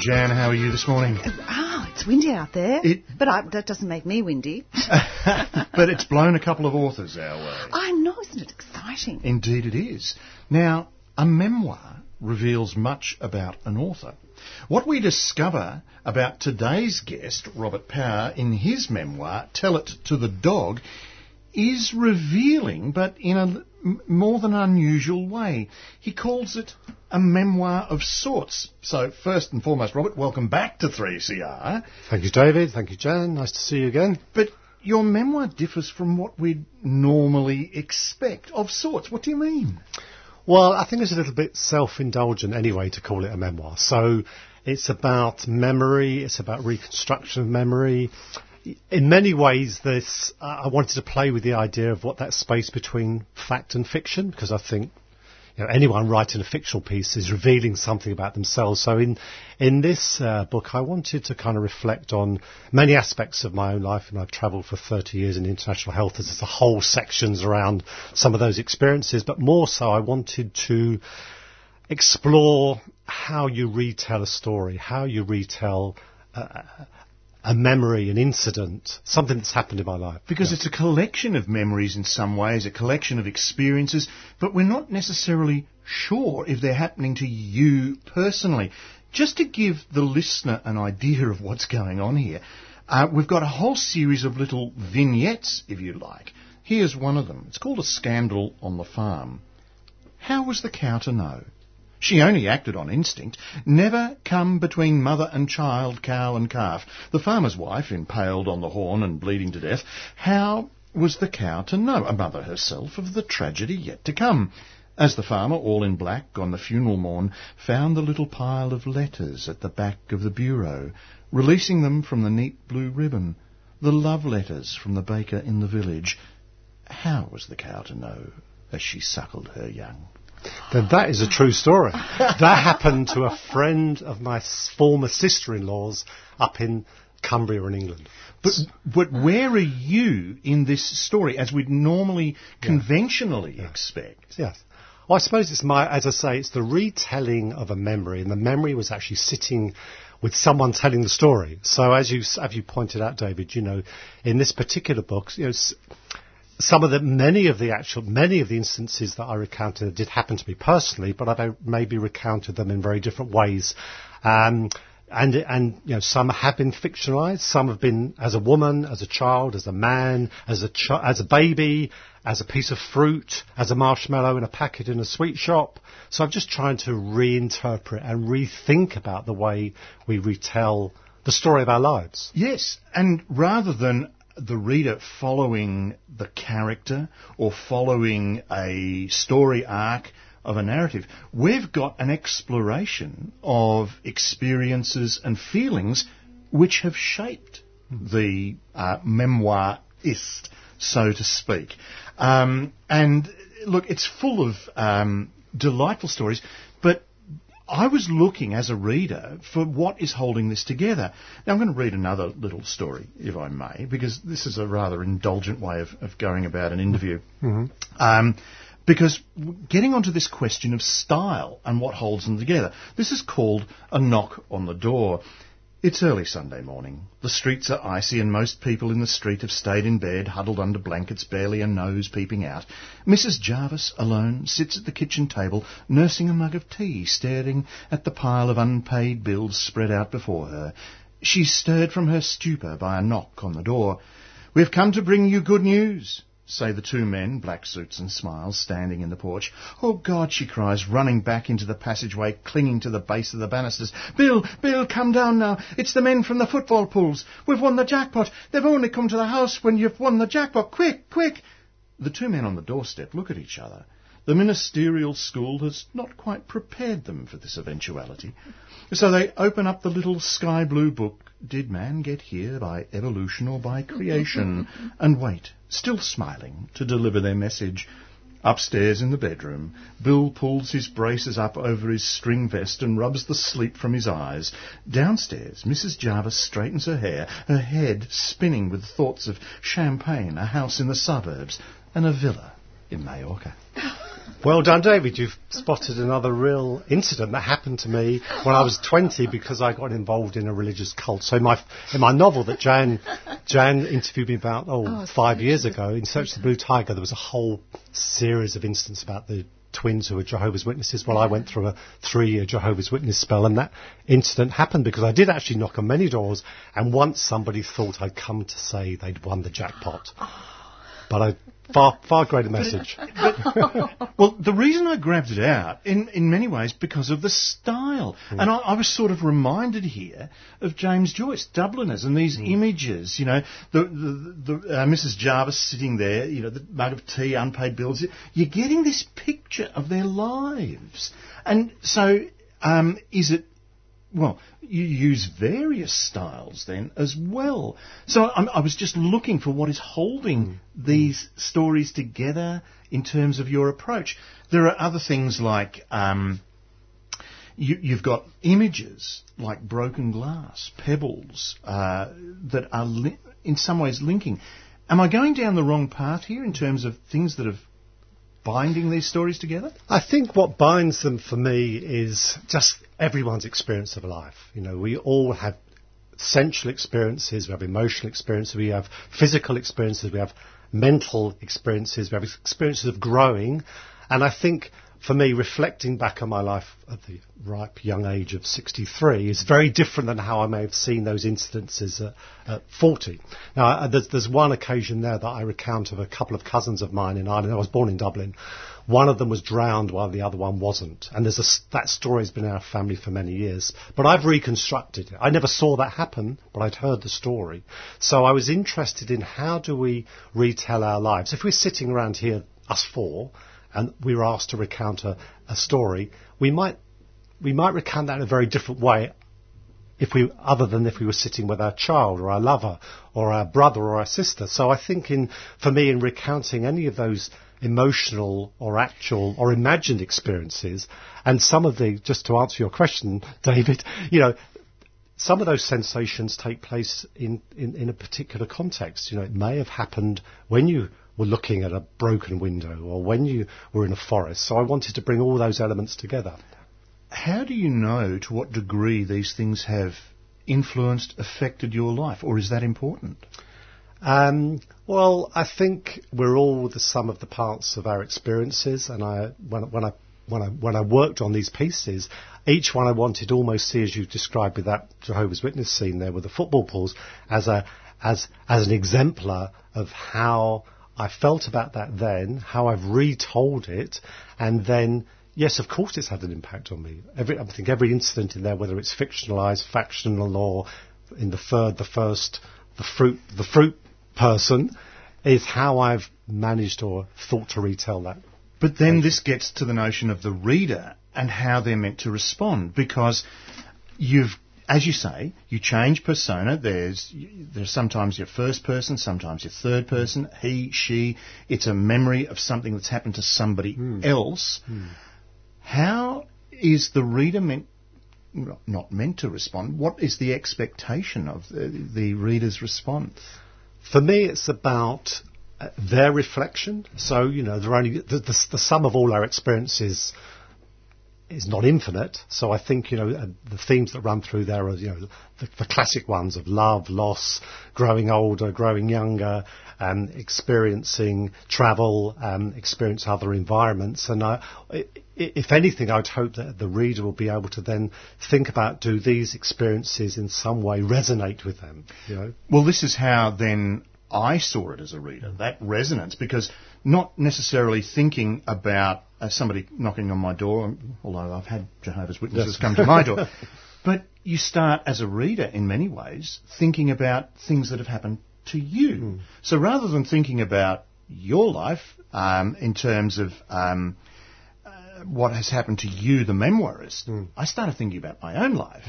Jan, how are you this morning? Ah, it's windy out there. It- but I, that doesn't make me windy. but it's blown a couple of authors our way. I know, isn't it exciting? Indeed, it is. Now, a memoir reveals much about an author. What we discover about today's guest, Robert Power, in his memoir, Tell It to the Dog, is revealing, but in a more than unusual way. He calls it a memoir of sorts. So, first and foremost, Robert, welcome back to 3CR. Thank you, David. Thank you, Jan. Nice to see you again. But your memoir differs from what we'd normally expect of sorts. What do you mean? Well, I think it's a little bit self-indulgent anyway to call it a memoir. So it's about memory, it's about reconstruction of memory. In many ways, this uh, I wanted to play with the idea of what that space between fact and fiction, because I think you know, anyone writing a fictional piece is revealing something about themselves. So in in this uh, book, I wanted to kind of reflect on many aspects of my own life, and I've travelled for 30 years in international health. There's a whole sections around some of those experiences, but more so, I wanted to explore how you retell a story, how you retell a, a memory, an incident, something that's happened in my life. Because it's a collection of memories in some ways, a collection of experiences, but we're not necessarily sure if they're happening to you personally. Just to give the listener an idea of what's going on here, uh, we've got a whole series of little vignettes, if you like. Here's one of them. It's called A Scandal on the Farm. How was the cow to know? She only acted on instinct. Never come between mother and child, cow and calf. The farmer's wife, impaled on the horn and bleeding to death. How was the cow to know, a mother herself, of the tragedy yet to come? As the farmer, all in black, on the funeral morn, found the little pile of letters at the back of the bureau, releasing them from the neat blue ribbon, the love letters from the baker in the village. How was the cow to know as she suckled her young? Then that is a true story. that happened to a friend of my former sister-in-law's up in Cumbria in England. But, but where are you in this story as we'd normally conventionally expect? Yes. Well, I suppose it's my, as I say, it's the retelling of a memory, and the memory was actually sitting with someone telling the story. So, as you as you pointed out, David, you know, in this particular book, you know, some of the many of the actual many of the instances that I recounted did happen to me personally, but I maybe recounted them in very different ways. Um, and and you know some have been fictionalized, some have been as a woman, as a child, as a man, as a as a baby, as a piece of fruit, as a marshmallow in a packet in a sweet shop. So I'm just trying to reinterpret and rethink about the way we retell the story of our lives. Yes, and rather than the reader following the character or following a story arc of a narrative, we've got an exploration of experiences and feelings which have shaped the uh, memoirist, so to speak. Um, and look, it's full of um, delightful stories, I was looking as a reader for what is holding this together. Now I'm going to read another little story, if I may, because this is a rather indulgent way of, of going about an interview. Um, because getting onto this question of style and what holds them together, this is called a knock on the door. It's early Sunday morning. The streets are icy and most people in the street have stayed in bed, huddled under blankets, barely a nose peeping out. Mrs. Jarvis, alone, sits at the kitchen table, nursing a mug of tea, staring at the pile of unpaid bills spread out before her. She's stirred from her stupor by a knock on the door. We've come to bring you good news, say the two men, black suits and smiles, standing in the porch. Oh, God, she cries, running back into the passageway, clinging to the base of the banisters. Bill, Bill, come down now. It's the men from the football pools. We've won the jackpot. They've only come to the house when you've won the jackpot. Quick, quick. The two men on the doorstep look at each other. The ministerial school has not quite prepared them for this eventuality. So they open up the little sky blue book, Did Man Get Here by Evolution or by Creation? and wait, still smiling, to deliver their message. Upstairs in the bedroom, Bill pulls his braces up over his string vest and rubs the sleep from his eyes. Downstairs, Mrs. Jarvis straightens her hair, her head spinning with thoughts of champagne, a house in the suburbs, and a villa in Majorca. Oh, Well done, David. You've spotted another real incident that happened to me when I was 20 because I got involved in a religious cult. So in my, in my novel that Jan, Jan interviewed me about, oh, Oh, five years ago, In Search of the Blue Tiger, there was a whole series of incidents about the twins who were Jehovah's Witnesses. Well, I went through a three-year Jehovah's Witness spell and that incident happened because I did actually knock on many doors and once somebody thought I'd come to say they'd won the jackpot. But I, far, far greater message. Well, the reason I grabbed it out, in, in many ways, because of the style. And I, I was sort of reminded here of James Joyce, Dubliners, and these images, you know, the, the, the uh, Mrs. Jarvis sitting there, you know, the mug of tea, unpaid bills. You're getting this picture of their lives. And so, um, is it well, you use various styles then as well. So I'm, I was just looking for what is holding these stories together in terms of your approach. There are other things like um, you, you've got images like broken glass, pebbles uh, that are li- in some ways linking. Am I going down the wrong path here in terms of things that are binding these stories together? I think what binds them for me is just everyone's experience of life. You know, we all have sensual experiences, we have emotional experiences, we have physical experiences, we have mental experiences, we have experiences of growing. And I think for me, reflecting back on my life at the ripe young age of 63 is very different than how I may have seen those incidences at, at 40. Now, uh, there's, there's one occasion there that I recount of a couple of cousins of mine in Ireland. I was born in Dublin. One of them was drowned while the other one wasn't. And a that story's been in our family for many years. But I've reconstructed it. I never saw that happen, but I'd heard the story. So I was interested in how do we retell our lives. If we're sitting around here, us four, and we were asked to recount a, a story, we might we might recount that in a very different way if we other than if we were sitting with our child or our lover or our brother or our sister. So I think in for me in recounting any of those emotional or actual or imagined experiences and some of the just to answer your question, David, you know, some of those sensations take place in, in, in a particular context. You know, it may have happened when you were looking at a broken window or when you were in a forest. So I wanted to bring all those elements together. How do you know to what degree these things have influenced, affected your life, or is that important? Um, well, I think we're all the sum of the parts of our experiences, and I when, when I when I when I worked on these pieces, each one I wanted to almost see as you described with that Jehovah's Witness scene there with the football pools as a as as an exemplar of how I felt about that then, how I've retold it, and then yes, of course it's had an impact on me. Every I think every incident in there, whether it's fictionalized, factional, or in the third, the first, the fruit, the fruit person, is how I've managed or thought to retell that. But then this gets to the notion of the reader and how they're meant to respond because you've as you say, you change persona. There's there's sometimes your first person, sometimes your third person, he, she. It's a memory of something that's happened to somebody else. How is the reader meant not meant to respond? What is the expectation of the, the reader's response? For me, it's about uh, their reflection. So, you know, they're only, the, the, the sum of all our experiences is not infinite. So I think, you know, uh, the themes that run through there are, you know, the, the classic ones of love, loss, growing older, growing younger, um, experiencing travel, um, experience other environments. And I, if anything, I'd hope that the reader will be able to then think about do these experiences in some way resonate with them, you know? Well, this is how then I saw it as a reader, that resonance, because not necessarily thinking about uh, somebody knocking on my door, although I've had Jehovah's Witnesses come to my door, but you start as a reader in many ways thinking about things that have happened to you. So rather than thinking about your life um, in terms of um, uh, what has happened to you, the memoirist, I started thinking about my own life,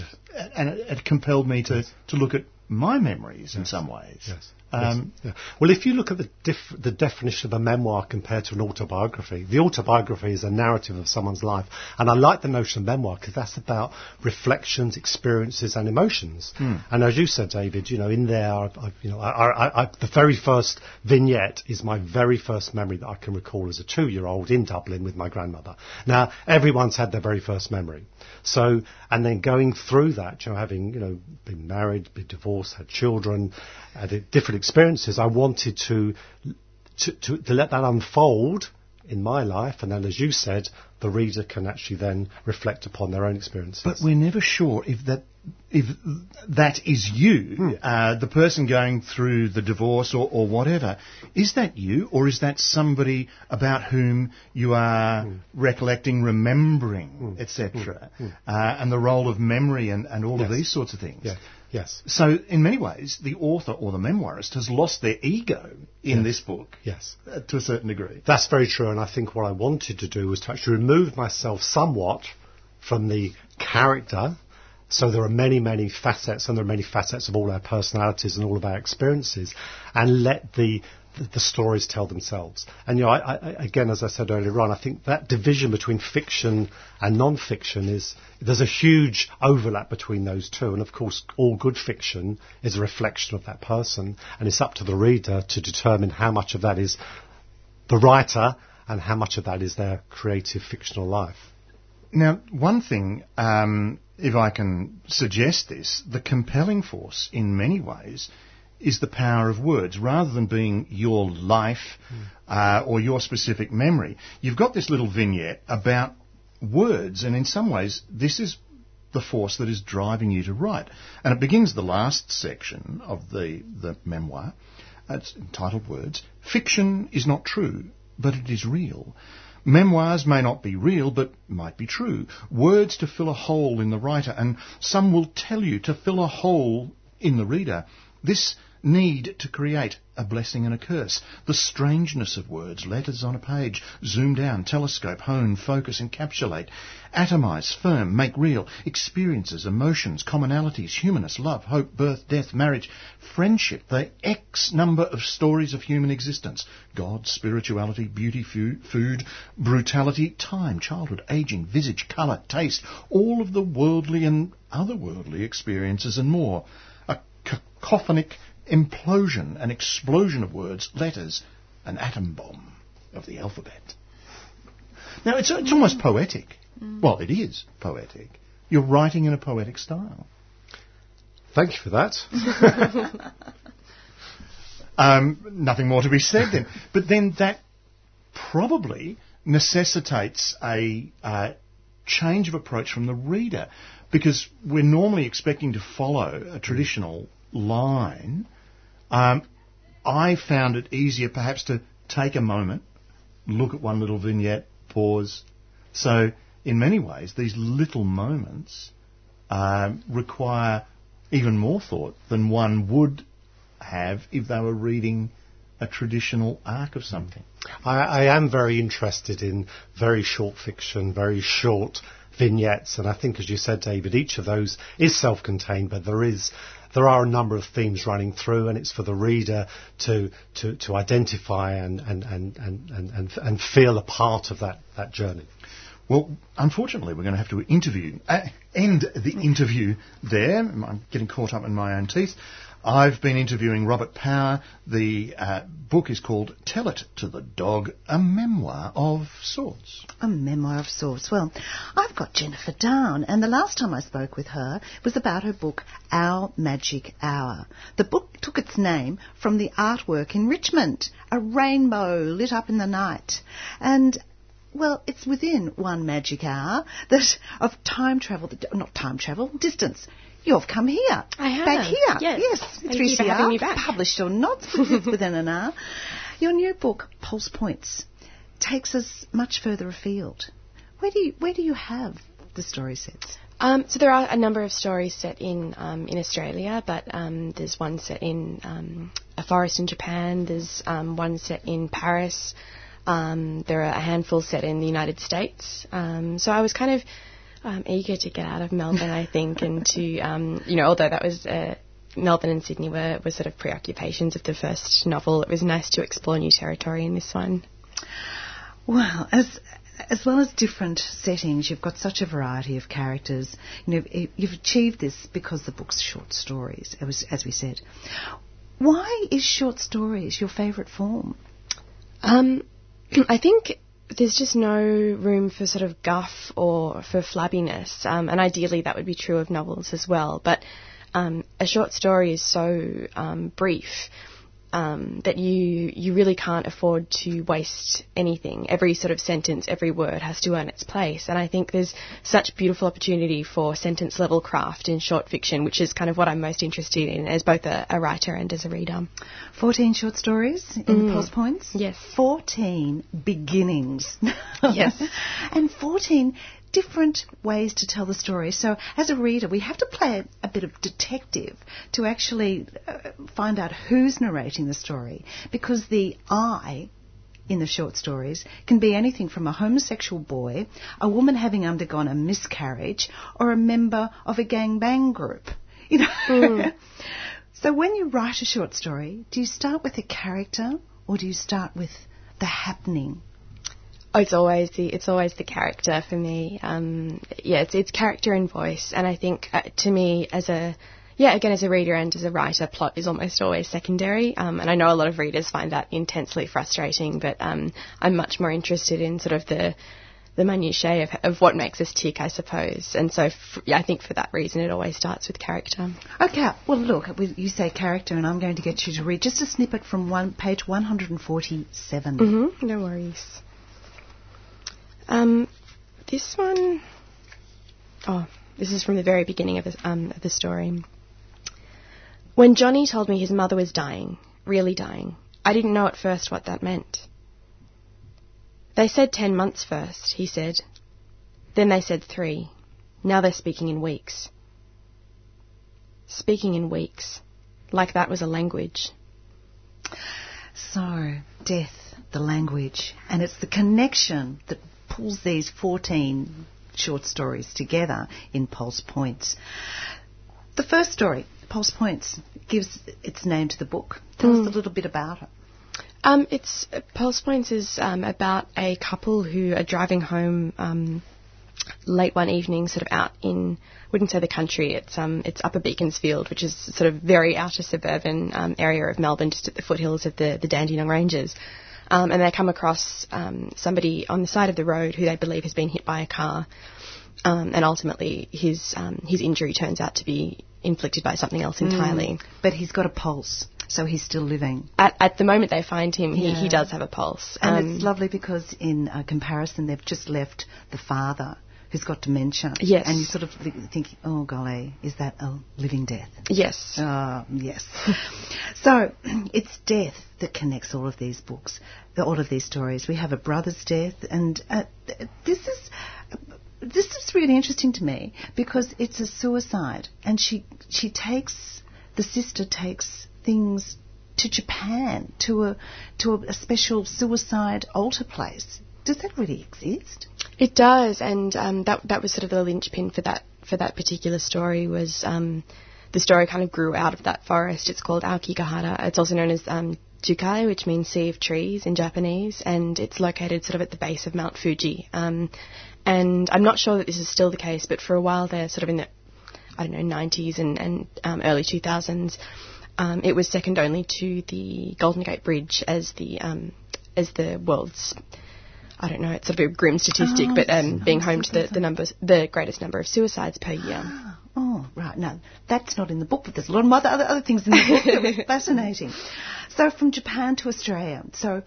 and it, it compelled me to, to look at my memories in some ways. Yes. Um, Yeah. Well, if you look at the, dif- the definition of a memoir compared to an autobiography, the autobiography is a narrative of someone's life. And I like the notion of memoir because that's about reflections, experiences, and emotions. And as you said, David, you know, in there, I, I, you know, I, I, I, the very first vignette is my very first memory that I can recall as a two-year-old in Dublin with my grandmother. Now, everyone's had their very first memory. So, and then going through that, you know, having, you know, been married, been divorced, had children, had different experiences, I wanted to, to, to, to let that unfold in my life, and then, as you said, the reader can actually then reflect upon their own experiences. But we're never sure if that if that is you, hmm. uh, the person going through the divorce or, or whatever. Is that you, or is that somebody about whom you are hmm. recollecting, remembering, hmm. etc., uh, and the role of memory and, and all of these sorts of things? Yes, So, in many ways, the author or the memoirist has lost their ego in this book yes. uh, to a certain degree. That's very true, and I think what I wanted to do was to actually remove myself somewhat from the character. So there are many, many facets, and there are many facets of all our personalities and all of our experiences, and let the the, stories tell themselves. And you know, I, I, again, as I said earlier on, I think that division between fiction and non-fiction is there's a huge overlap between those two. And of course, all good fiction is a reflection of that person, and it's up to the reader to determine how much of that is the writer and how much of that is their creative fictional life. Now, one thing, um, if I can suggest this, the compelling force in many ways is the power of words. Rather than being your life uh, or your specific memory, you've got this little vignette about words, and in some ways, this is the force that is driving you to write. And it begins the last section of the, the memoir. It's entitled Words. Fiction is not true, but it is real. Memoirs may not be real, but might be true. Words to fill a hole in the writer, and some will tell you to fill a hole in the reader. This need to create a blessing and a curse. The strangeness of words, letters on a page, zoom down, telescope, hone, focus, encapsulate, atomize, firm, make real, experiences, emotions, commonalities, humanness, love, hope, birth, death, marriage, friendship, the X number of stories of human existence. God, spirituality, beauty, food, brutality, time, childhood, aging, visage, colour, taste, all of the worldly and otherworldly experiences and more. A cacophonic implosion, an explosion of words, letters, an atom bomb of the alphabet. Now, it's, it's almost poetic. Well, it is poetic. You're writing in a poetic style. Thank you for that. Um, nothing more to be said then. But then that probably necessitates a uh, change of approach from the reader because we're normally expecting to follow a traditional line. Um, I found it easier perhaps to take a moment, look at one little vignette, pause. So, in many ways, these little moments um, require even more thought than one would have if they were reading a traditional arc of something. I, I am very interested in very short fiction, very short vignettes, and I think, as you said, David, each of those is self-contained, but there is there are a number of themes running through, and it's for the reader to to, to identify and and, and, and, and, and feel a part of that, that journey. Well, unfortunately, we're going to have to interview, uh, end the interview there. I'm getting caught up in my own teeth. I've been interviewing Robert Power. The uh, book is called Tell It to the Dog, a memoir of sorts. A memoir of sorts. Well, I've got Jennifer Down, and the last time I spoke with her was about her book, Our Magic Hour. The book took its name from the artwork in Richmond, a rainbow lit up in the night. And well, it's within one magic hour that of time travel, not time travel, distance. You've come here. I have. Back here. Yes. Yes. Thank you for having me back. Published or not, within an hour. Your new book, Pulse Points, takes us much further afield. Where do you, where do you have the story sets? Um, so there are a number of stories set in um, in Australia, but um, there's one set in um, a forest in Japan. There's um, one set in Paris. Um, there are a handful set in the United States. Um, so I was kind of um, eager to get out of Melbourne, I think, and to um, you know, although that was a Melbourne and Sydney were, were sort of preoccupations of the first novel, it was nice to explore new territory in this one. Well, as as well as different settings, you've got such a variety of characters. You know, you've achieved this because the book's short stories, as, as we said. Why is short stories your favourite form? Um, I think there's just no room for sort of guff or for flabbiness, um, and ideally that would be true of novels as well. But um, a short story is so um, brief um, that you you really can't afford to waste anything. Every sort of sentence, every word has to earn its place. And I think there's such beautiful opportunity for sentence level craft in short fiction, which is kind of what I'm most interested in as both a, a writer and as a reader. 14 short stories in mm. Pulse Points? Yes. 14 beginnings. yes. and 14 different ways to tell the story. So, as a reader, we have to play a, bit of detective to actually uh, find out who's narrating the story because the I in the short stories can be anything from a homosexual boy, a woman having undergone a miscarriage, or a member of a gang bang group. You know. Mm. so when you write a short story, do you start with a character or do you start with the happening? It's always the it's always the character for me. Um, yeah, it's it's character and voice, and I think uh, to me as a yeah again as a reader and as a writer, plot is almost always secondary. Um, and I know a lot of readers find that intensely frustrating, but um, I'm much more interested in sort of the the minutiae of, of what makes us tick, I suppose. And so, f- yeah, I think for that reason, it always starts with character. Okay, well, look, you say character, and I'm going to get you to read just a snippet from one page 147. Mm-hmm, no worries. Um, this one, oh, this is from the very beginning of um, of the story. When Johnny told me his mother was dying, really dying, I didn't know at first what that meant. They said ten months first, he said. Then they said three. Now they're speaking in weeks. Speaking in weeks. Like that was a language. So, death, the language, and it's the connection that pulls these 14 short stories together in Pulse Points. The first story, Pulse Points, gives its name to the book. Tell mm. us a little bit about it. Um, it's Pulse Points is um, about a couple who are driving home um, late one evening, sort of out in wouldn't say the country. It's um it's Upper Beaconsfield, which is sort of very outer suburban um, area of Melbourne, just at the foothills of the the Dandenong Ranges um, and they come across um, somebody on the side of the road who they believe has been hit by a car, um, and ultimately his um, his injury turns out to be inflicted by something else entirely. Mm. But he's got a pulse. So he's still living. At, at the moment they find him, he, yeah. he does have a pulse. And it's um, lovely because in uh, comparison, they've just left the father who's got dementia. Yes. And you sort of think, oh golly, is that a living death? Yes. Uh, yes. so it's death that connects all of these books, all of these stories. We have a brother's death, and uh, this is. This is really interesting to me because it's a suicide, and she she takes the sister takes things to Japan to a to a, a special suicide altar place. Does that really exist? It does, and um, that that was sort of the linchpin for that for that particular story was um, the story kind of grew out of that forest. It's called Aokigahara. It's also known as um, Jukai, which means sea of trees in Japanese, and it's located sort of at the base of Mount Fuji. Um, and I'm not sure that this is still the case, but for a while there, sort of in the I don't know 90s and, and um, early 2000s, um, it was second only to the Golden Gate Bridge as the um, as the world's I don't know, it's sort of a grim statistic, oh, but um, being home to the, the numbers, the greatest number of suicides per year. Oh, right. No, that's not in the book, but there's a lot of other, other, other things in the book that were fascinating. So from Japan to Australia. So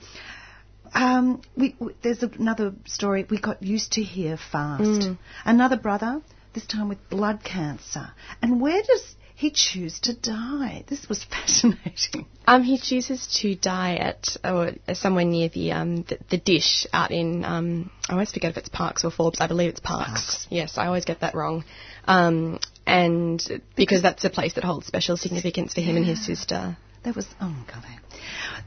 um, we, we, there's another story. We got used to hear fast. Mm. Another brother, this time with blood cancer. And where does he choose to die. This was fascinating. Um, he chooses to die at uh, somewhere near the, um, the, the dish out in um, I always forget if it's Parkes or Forbes. I believe it's Parks. Parkes. Yes, I always get that wrong. Um, and because that's a place that holds special significance for him yeah. and his sister. That was oh god.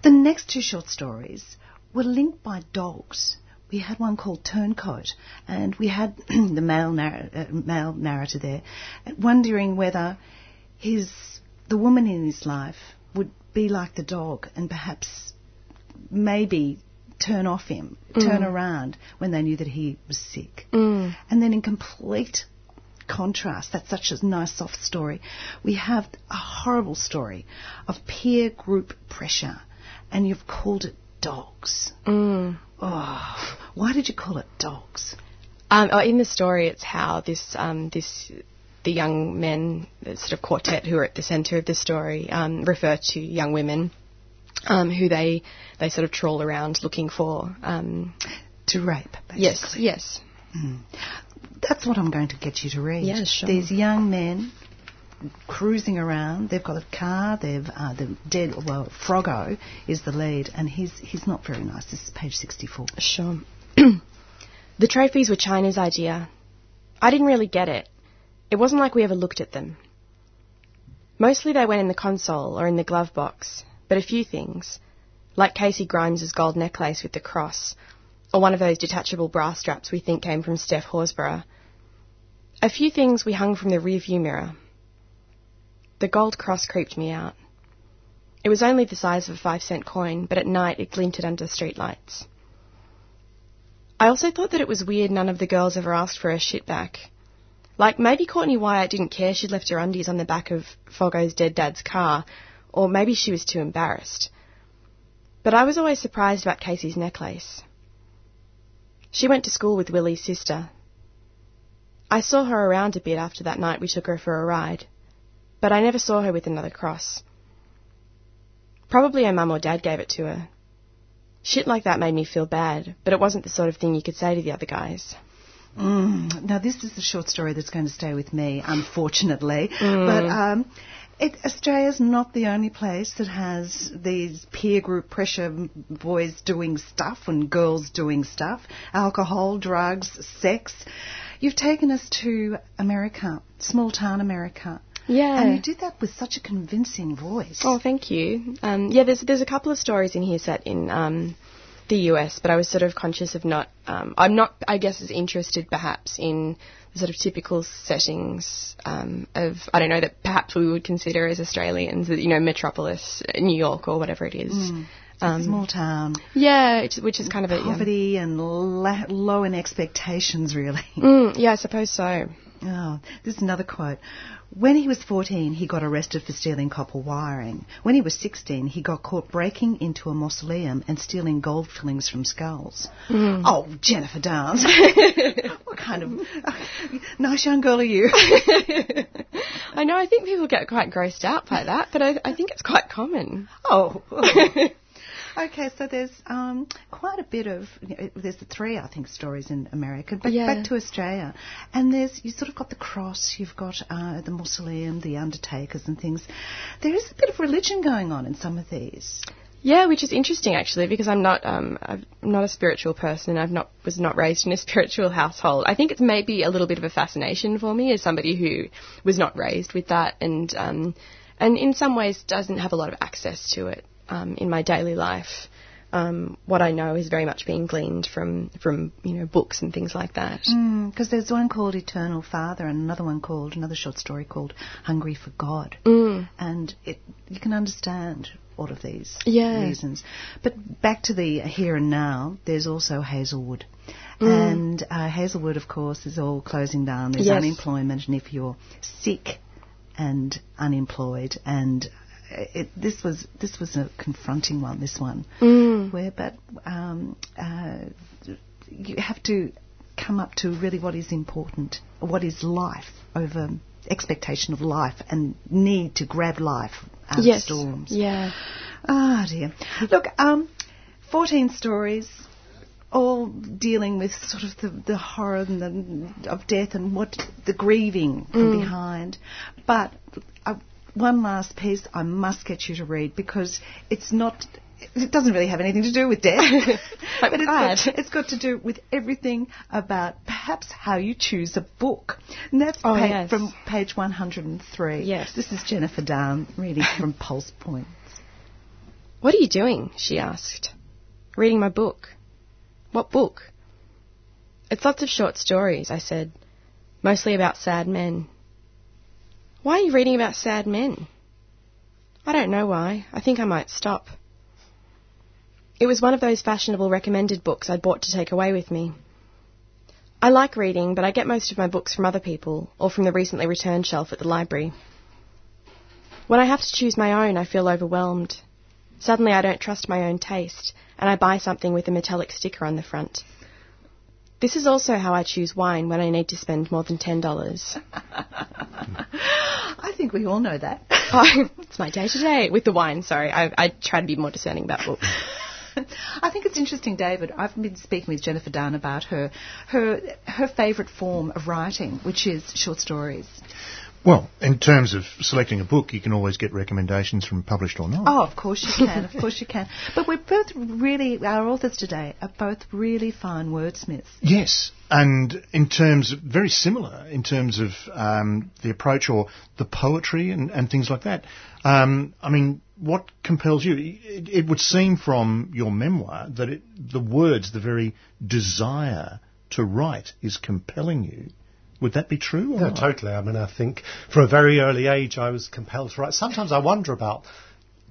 The next two short stories were linked by dogs we had one called Turncoat, and we had the male, narr- uh, male narrator there, wondering whether his the woman in his life would be like the dog and perhaps maybe turn off him, turn around when they knew that he was sick. Mm. And then in complete contrast, that's such a nice soft story, we have a horrible story of peer group pressure and you've called it dogs. Mm. Oh, why did you call it dogs? Um, oh, in the story, it's how this um, this the young men, the sort of quartet who are at the centre of the story, um, refer to young women um, who they they sort of trawl around looking for. Um, To rape, yes, basically. yes, That's what I'm going to get you to read. Yeah, sure. These young men cruising around. They've got a car. They've uh, the dead. Well, Froggo is the lead, and he's he's not very nice. This is page 64. sure. the trophies were China's idea. I didn't really get it. It wasn't like we ever looked at them. Mostly they went in the console or in the glove box, but a few things, like Casey Grimes's gold necklace with the cross, or one of those detachable brass straps we think came from Steph Horsburgh. A few things we hung from the rearview mirror. The gold cross creeped me out. It was only the size of a five cent coin, but at night it glinted under streetlights. I also thought that it was weird none of the girls ever asked for her shit back. Like, maybe Courtney Wyatt didn't care she'd left her undies on the back of Foggo's dead dad's car, or maybe she was too embarrassed. But I was always surprised about Casey's necklace. She went to school with Willie's sister. I saw her around a bit after that night we took her for a ride, but I never saw her with another cross. Probably her mum or dad gave it to her. Shit like that made me feel bad, but it wasn't the sort of thing you could say to the other guys. Mm. Now, this is the short story that's going to stay with me, unfortunately. But um, it, Australia's not the only place that has these peer group pressure, boys doing stuff and girls doing stuff, alcohol, drugs, sex. You've taken us to America, small town America. Yeah. And you did that with such a convincing voice. Oh, thank you. Um, yeah, there's there's a couple of stories in here set in um, the US, but I was sort of conscious of not. Um, I'm not, I guess, as interested perhaps in the sort of typical settings um, of I don't know that perhaps we would consider as Australians, you know, metropolis, New York or whatever it is. Um, small town. yeah, it's, which is kind of a yeah. Poverty and la- low in expectations, really. Mm, yeah, I suppose so. Oh, this is another quote. When he was 14, he got arrested for stealing copper wiring. When he was 16, he got caught breaking into a mausoleum and stealing gold fillings from skulls. Mm. Oh, Jennifer Downs. what kind of uh, nice young girl are you? I know. I think people get quite grossed out by that, but I, I think it's quite common. oh. oh. Okay, so there's um, quite a bit of you know, there's the three I think stories in America, but Yeah. back to Australia, and there's you sort of got the cross, you've got uh, the mausoleum, the undertakers and things. There is a bit of religion going on in some of these. Yeah, which is interesting actually, because I'm not um, I'm not a spiritual person. I've not was not raised in a spiritual household. I think it's maybe a little bit of a fascination for me as somebody who was not raised with that, and um, and in some ways doesn't have a lot of access to it um, in my daily life. Um, what I know is very much being gleaned from from you know books and things like that. Because there's one called Eternal Father and another one called another short story called Hungry for God, Mm. and it you can understand all of these Yeah. reasons. But back to the here and now, there's also Hazelwood. Mm. And uh, Hazelwood, of course, is all closing down. There's Yes. unemployment, and if you're sick and unemployed, and it, this was this was a confronting one. This one, Mm. where but um, uh, you have to come up to really what is important, what is life over expectation of life and need to grab life out Yes. of storms. Yeah. Ah dear. Look, um, 14 stories, all dealing with sort of the, the horror and the, of death and what the grieving from behind. But uh, one last piece I must get you to read because it's not. It doesn't really have anything to do with death, but it's got, it's got to do with everything about perhaps how you choose a book. And that's Oh, pa- yes. from page 103. Yes. This is Jennifer Down reading from Pulse Points. What are you doing? she asked. Reading my book. What book? It's lots of short stories, I said. Mostly about sad men. Why are you reading about sad men? I don't know why. I think I might stop. It was one of those fashionable recommended books I'd bought to take away with me. I like reading, but I get most of my books from other people or from the recently returned shelf at the library. When I have to choose my own, I feel overwhelmed. Suddenly, I don't trust my own taste, and I buy something with a metallic sticker on the front. This is also how I choose wine when I need to spend more than $10. I think we all know that. oh, it's my day to day with the wine, sorry. I, I try to be more discerning about books. I think it's interesting, David. I've been speaking with Jennifer Down about her her her favourite form of writing, which is short stories. Well, in terms of selecting a book, you can always get recommendations from published or not. Oh, of course you can, of course you can. But we're both really, our authors today are both really fine wordsmiths. Yes, and in terms of, very similar in terms of um, the approach or the poetry and, and things like that. Um, I mean, what compels you? It, it, would seem from your memoir that it, the words, the very desire to write is compelling you. Would that be true? yeah, not? totally. I mean, I think from a very early age I was compelled to write. Sometimes I wonder about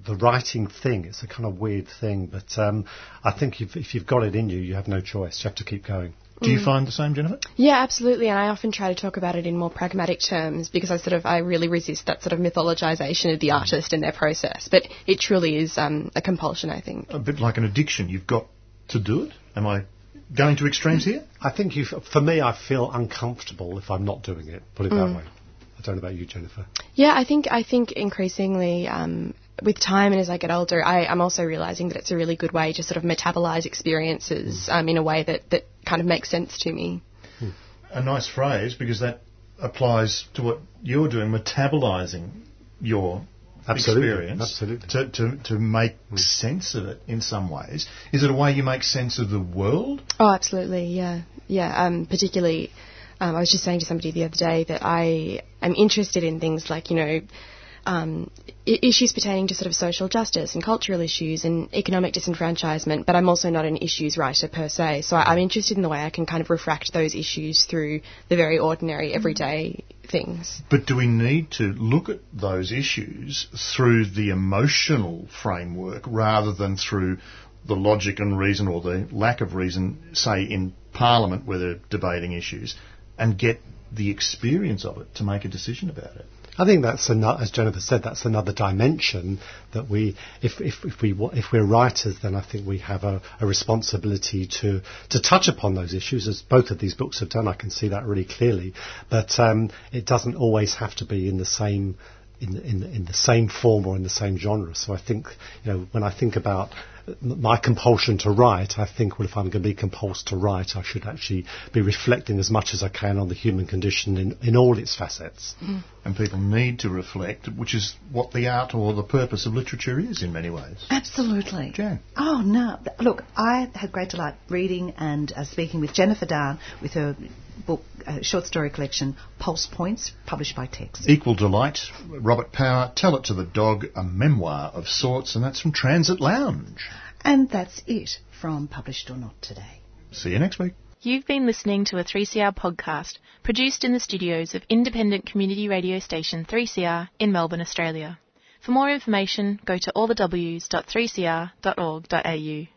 the writing thing. It's a kind of weird thing, but um, I think if, if, you've got it in you, you have no choice. You have to keep going. Do you mm. find the same, Jennifer? Yeah, absolutely. And I often try to talk about it in more pragmatic terms because I sort of I really resist that sort of mythologization of the artist and their process. But it truly is um, a compulsion, I think. A bit like an addiction. You've got to do it. Am I going to extremes here? I think you. For me, I feel uncomfortable if I'm not doing it. Put it mm. that way. I don't know about you, Jennifer. Yeah, I think I think increasingly. Um, with time and as I get older, I, am also realizing that it's a really good way to sort of metabolize experiences mm. um, in a way that, that kind of makes sense to me. A nice phrase because that applies to what you're doing, metabolizing your absolutely, experience absolutely. To, to, to make mm. sense of it in some ways. Is it a way you make sense of the world? Oh, absolutely, yeah. Yeah, um, particularly, um, I was just saying to somebody the other day that I am interested in things like, you know, um, issues pertaining to sort of social justice and cultural issues and economic disenfranchisement, but I'm also not an issues writer per se. So I'm interested in the way I can kind of refract those issues through the very ordinary, everyday things. But do we need to look at those issues through the emotional framework rather than through the logic and reason or the lack of reason, say in Parliament where they're debating issues, and get the experience of it to make a decision about it? I think that's another, as Jennifer said, that's another dimension that we, if, if, if we, if we're writers, then I think we have a, a, responsibility to, to touch upon those issues, as both of these books have done. I can see that really clearly, but um, it doesn't always have to be in the same in, in, in the same form or in the same genre. So I think, you know, when I think about my compulsion to write, I think, well, if I'm going to be compulsed to write, I should actually be reflecting as much as I can on the human condition in, in all its facets. Mm. And people need to reflect, which is what the art or the purpose of literature is in many ways. Absolutely. Jan. Oh, no. Look, I had great delight reading and uh, speaking with Jennifer Down with her book, uh, short story collection, Pulse Points, published by Text. Equal Delight, Robert Power, Tell It to the Dog, a memoir of sorts, and that's from Transit Lounge. And that's it from Published or Not today. See you next week. You've been listening to a 3CR podcast produced in the studios of independent community radio station 3CR in Melbourne, Australia. For more information, go to allthews.3cr.org.au.